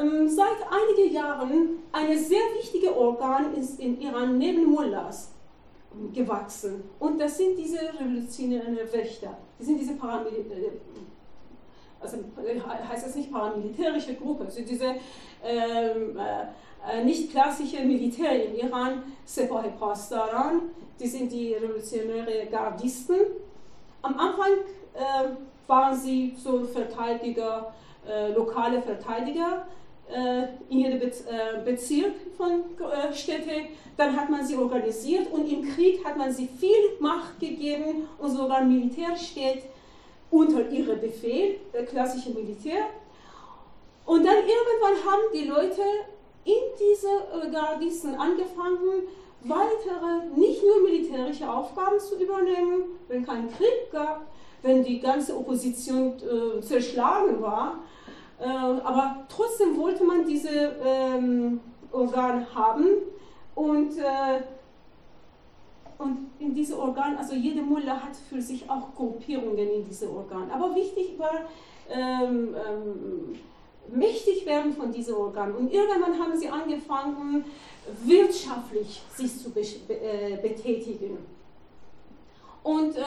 Ähm, seit einigen Jahren ein sehr wichtiges Organ ist in Iran neben Mullahs gewachsen. Und das sind diese revolutionären Wächter. Die sind diese Paramilitär, äh, also äh, heißt das nicht paramilitärische Gruppe, also diese ähm, äh, nicht klassische Militär im Iran, Sepahe Pastaran, die sind die revolutionären Gardisten. Am Anfang äh, waren sie so Verteidiger, äh, lokale Verteidiger, äh, in jedem äh, Bezirk von äh, Städte. Dann hat man sie organisiert und im Krieg hat man sie viel Macht gegeben und sogar Militär steht unter ihrem Befehl, der klassische Militär. Und dann irgendwann haben die Leute in diese Gardisten angefangen, weitere, nicht nur militärische Aufgaben zu übernehmen, wenn kein Krieg gab, wenn die ganze Opposition äh, zerschlagen war, Äh, aber trotzdem wollte man diese ähm, Organ haben und, äh, und in diese Organ, also jede Mullah hat für sich auch Gruppierungen in diese Organ. Aber wichtig war, ähm, ähm, mächtig werden von diesen Organen. Und irgendwann haben sie angefangen, wirtschaftlich sich zu be äh, betätigen. Und äh,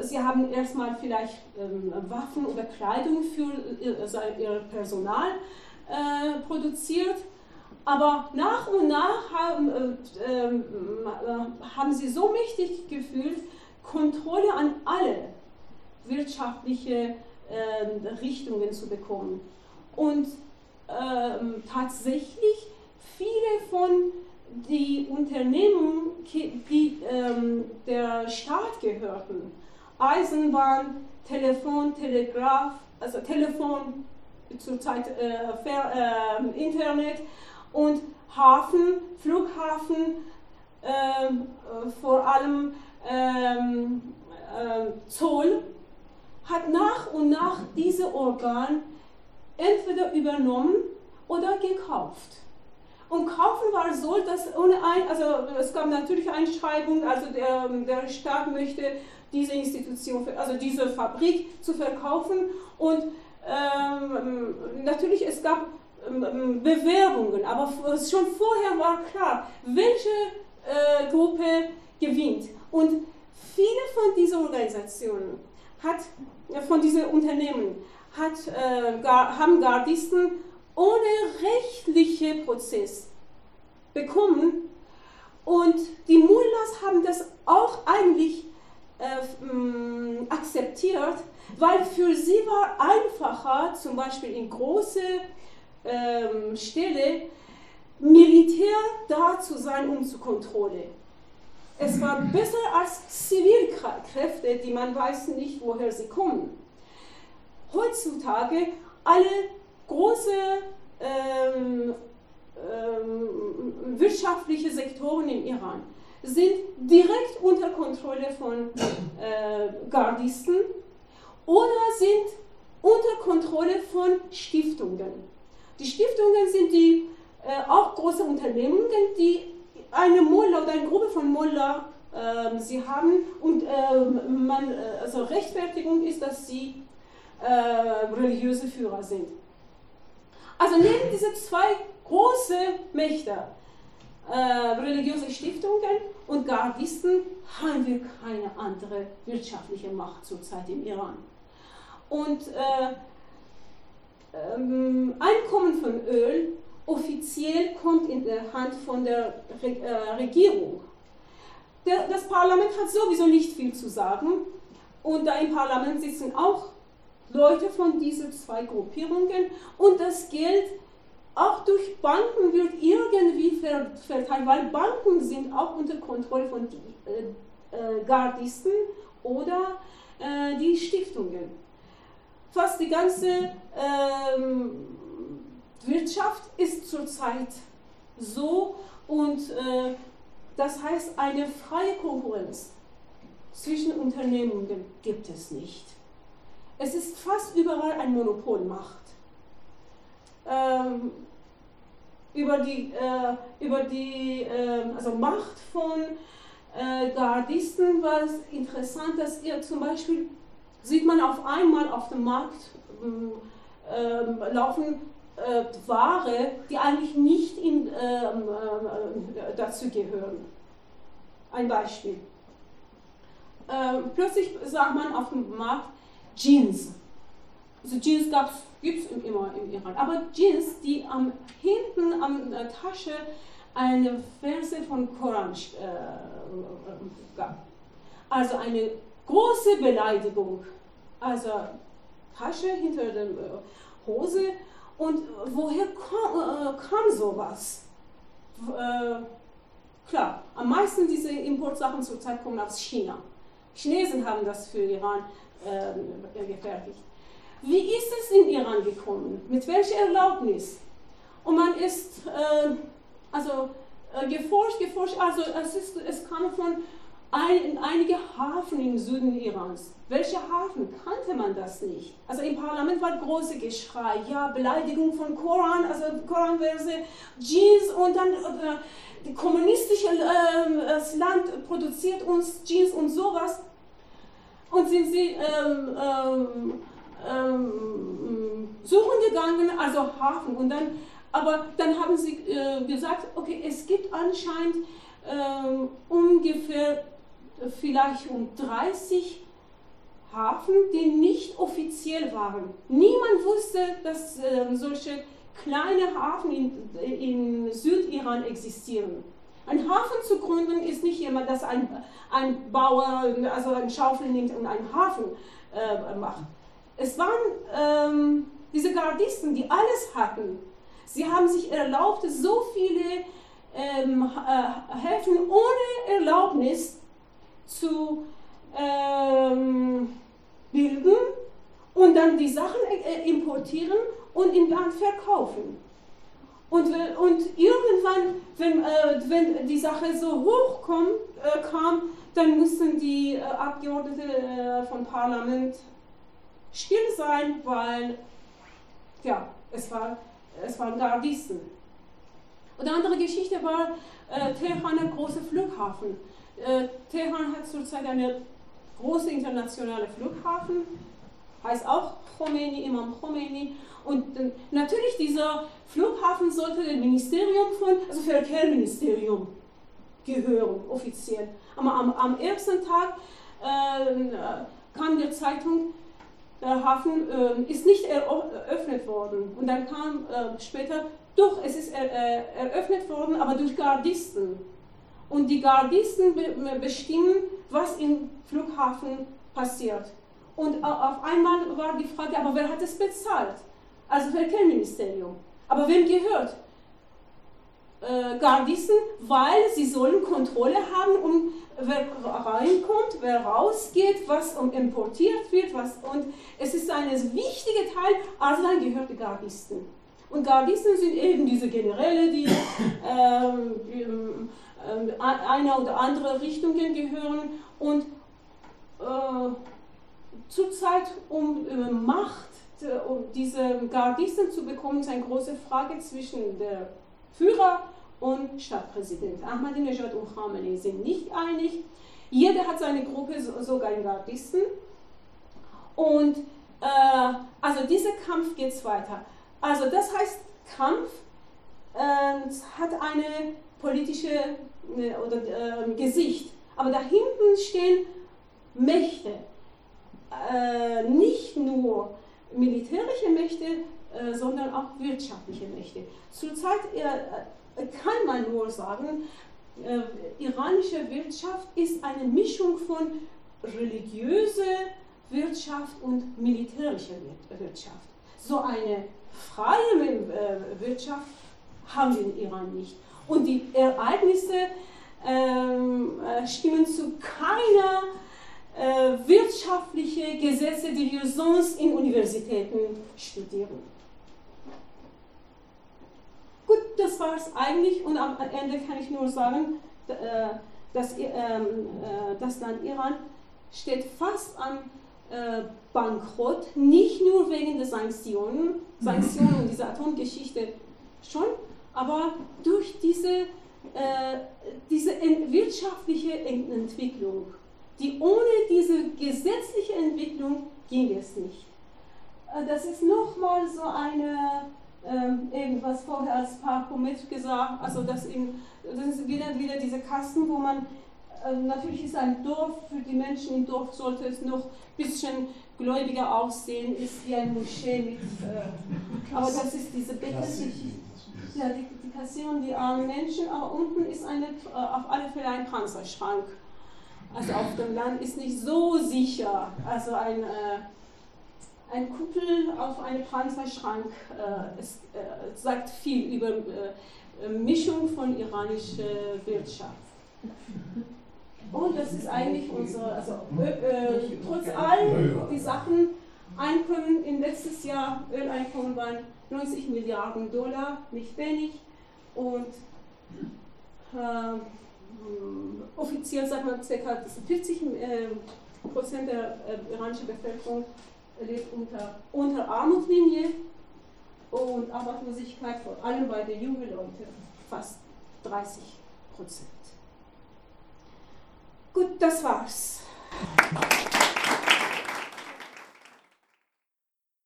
sie haben erstmal vielleicht ähm, Waffen oder Kleidung für ihr, Personal äh, produziert. Aber nach und nach haben, äh, ähm, äh, haben sie so mächtig gefühlt, Kontrolle an alle wirtschaftliche Richtungen zu bekommen. Und ähm, tatsächlich viele von den Unternehmen, die ähm, der Staat gehörten, Eisenbahn, Telefon, Telegraph, also Telefon, zurzeit äh, äh, Internet und Hafen, Flughafen, ähm, äh, vor allem ähm, äh, Zoll hat nach und nach diese Organ entweder übernommen oder gekauft. Und kaufen war so, dass ohne ein, also es gab natürlich Einschreibungen, also der, der Staat möchte diese Institution, also diese Fabrik zu verkaufen und ähm, natürlich es gab ähm, Bewerbungen, aber schon vorher war klar, welche äh, Gruppe gewinnt. Und viele von diesen Organisationen hat von diesen Unternehmen hat, äh, gar, haben Gardisten ohne rechtlichen Prozess bekommen und die Mullahs haben das auch eigentlich äh, mh, akzeptiert, weil für sie war einfacher, zum Beispiel in große ähm, Städte, Militär da zu sein, um zu kontrollieren. Es war besser als Zivilkräfte, die man weiß nicht, woher sie kommen. Heutzutage alle große ähm, ähm, wirtschaftliche Sektoren im Iran sind direkt unter Kontrolle von äh, Gardisten oder sind unter Kontrolle von Stiftungen. Die Stiftungen sind die äh, auch große Unternehmungen, die eine Mullah oder eine Gruppe von Mullah äh, sie haben und äh, man, äh, also Rechtfertigung ist, dass sie äh, religiöse Führer sind. Also neben diese zwei große Mächte, äh, religiöse Stiftungen und Gardisten, haben wir keine andere wirtschaftliche Macht zurzeit im Iran. Und äh, ähm, Einkommen von Öl offiziell kommt in der Hand von der äh, Regierung. Der, das Parlament hat sowieso nicht viel zu sagen und da im Parlament sitzen auch Leute von diesen zwei Gruppierungen und das Geld auch durch Banken wird irgendwie verteilt, weil Banken sind auch unter Kontrolle von die, äh, äh, Gardisten oder äh, die Stiftungen. Fast die ganze ähm, Wirtschaft ist zurzeit so und äh, das heißt, eine freie Konkurrenz zwischen Unternehmungen gibt es nicht. Es ist fast überall ein Monopolmacht. Ähm, über die, äh, über die äh, also Macht von äh, Gardisten war es interessant, dass ihr zum Beispiel sieht man auf einmal auf dem Markt ähm, laufen äh, Ware, die eigentlich nicht in, ähm, äh, dazu gehören. Ein Beispiel. Plötzlich sagt man auf dem Markt Jeans. Also Jeans gibt es immer im Iran. Aber Jeans, die am, hinten an der Tasche eine Verse von Koran äh, gab. Also eine große Beleidigung. Also Tasche hinter der äh, Hose und woher kam, äh, kam sowas? Äh, klar, am meisten diese Importsachen zurzeit kommen aus China. Chinesen haben das für Iran äh, gefertigt. Wie ist es in Iran gekommen? Mit welcher Erlaubnis? Und man ist äh, also äh, geforscht, geforscht, also es, ist, es kam von ein, einige Hafen im Süden Irans. Welche Hafen? Kannte man das nicht. Also im Parlament war große Geschrei, ja, Beleidigung von Koran, also Koranverse, Jeans und dann äh, das kommunistische äh, Land produziert uns Jeans und sowas. Und sind sie ähm, ähm, ähm, suchen gegangen, also Hafen. Und dann, aber dann haben sie äh, gesagt, okay, es gibt anscheinend äh, ungefähr vielleicht um 30 Hafen, die nicht offiziell waren. Niemand wusste, dass äh, solche kleine Hafen in, in Südiran existieren. Ein Hafen zu gründen ist nicht jemand, dass ein, ein Bauer, also ein Schaufel nimmt und einen Hafen äh, macht. Es waren ähm, diese Gardisten, die alles hatten. Sie haben sich erlaubt, so viele ähm, äh, Häfen ohne Erlaubnis zu ähm, bilden und dann die Sachen äh, importieren und im Land verkaufen. Und, und irgendwann, wenn, äh, wenn die Sache so hoch kom, äh, kam, dann mussten die äh, Abgeordneten äh, vom Parlament still sein, weil ja, es, war, es waren Gardisten. Und eine andere Geschichte war äh, Teheran, ein großer Flughafen. Äh, Teheran hat zurzeit eine große internationale Flughafen, heißt auch Khomeini, Imam Khomeini. Und natürlich dieser Flughafen sollte dem Ministerium von, also Verkehrsministerium gehören, offiziell. Aber am, am ersten Tag äh, kam die Zeitung, der Hafen äh, ist nicht eröffnet worden. Und dann kam äh, später, doch, es ist er, äh, eröffnet worden, aber durch Gardisten. Und die Gardisten be bestimmen, was im Flughafen passiert. Und auf einmal war die Frage, aber wer hat es bezahlt? Also Verkehrsministerium. Aber wem gehört? Äh, Gardisten, weil sie sollen Kontrolle haben, um wer reinkommt, wer rausgeht, was importiert wird. Was, und es ist ein wichtiger Teil, also dann gehört die Gardisten. Und Gardisten sind eben diese Generäle, die ähm, ähm, eine oder andere Richtungen gehören und äh, zurzeit um äh, Macht, äh, um diese Gardisten zu bekommen, ist eine große Frage zwischen der Führer und Stadtpräsident. Ahmadinejad und Khamenei sind nicht einig. Jeder hat seine Gruppe, sogar in Gardisten. Und äh, also dieser Kampf geht weiter. Also das heißt, Kampf äh, hat eine politische äh, oder, äh, Gesicht. Aber dahinten stehen Mächte. Äh, nicht nur militärische Mächte, äh, sondern auch wirtschaftliche Mächte. Zurzeit äh, kann man nur sagen, iranische Wirtschaft ist eine Mischung von religiöser Wirtschaft und militärischer Wirtschaft. So eine freie Wirtschaft haben wir in Iran nicht. Und die Ereignisse ähm, äh, stimmen zu keiner äh, wirtschaftlichen Gesetze, die wir sonst in Universitäten studieren. Gut, das war es eigentlich. Und am Ende kann ich nur sagen, äh, dass ähm, äh, das Land Iran steht fast am äh, Bankrott, nicht nur wegen der Sanktionen, Sanktionen und dieser Atomgeschichte schon, aber durch diese, äh, diese wirtschaftliche Entwicklung, die ohne diese gesetzliche Entwicklung ging es nicht. Äh, das ist nochmal so eine, äh, irgendwas vorher als Parkomet gesagt, also das, in, das ist wieder, wieder diese Kasten, wo man äh, natürlich ist ein Dorf, für die Menschen im Dorf sollte es noch ein bisschen gläubiger aussehen, ist wie ein Moschee mit, äh, aber das ist diese Bette, ja, die, die kassieren die armen Menschen, aber unten ist eine, äh, auf alle Fälle ein Panzerschrank. Also auf dem Land ist nicht so sicher. Also ein, äh, ein Kuppel auf einem Panzerschrank äh, es, äh, sagt viel über äh, Mischung von iranischer Wirtschaft. Und das ist eigentlich unsere, also äh, trotz all die Sachen, Einkommen in letztes Jahr, Öleinkommen waren 90 Milliarden Dollar, nicht wenig. Und äh, offiziell sagt man ca. 40 äh, Prozent der äh, iranischen Bevölkerung lebt unter, unter Armutslinie und Arbeitslosigkeit vor allem bei den jungen Leuten fast 30 Prozent. Gut, das war's.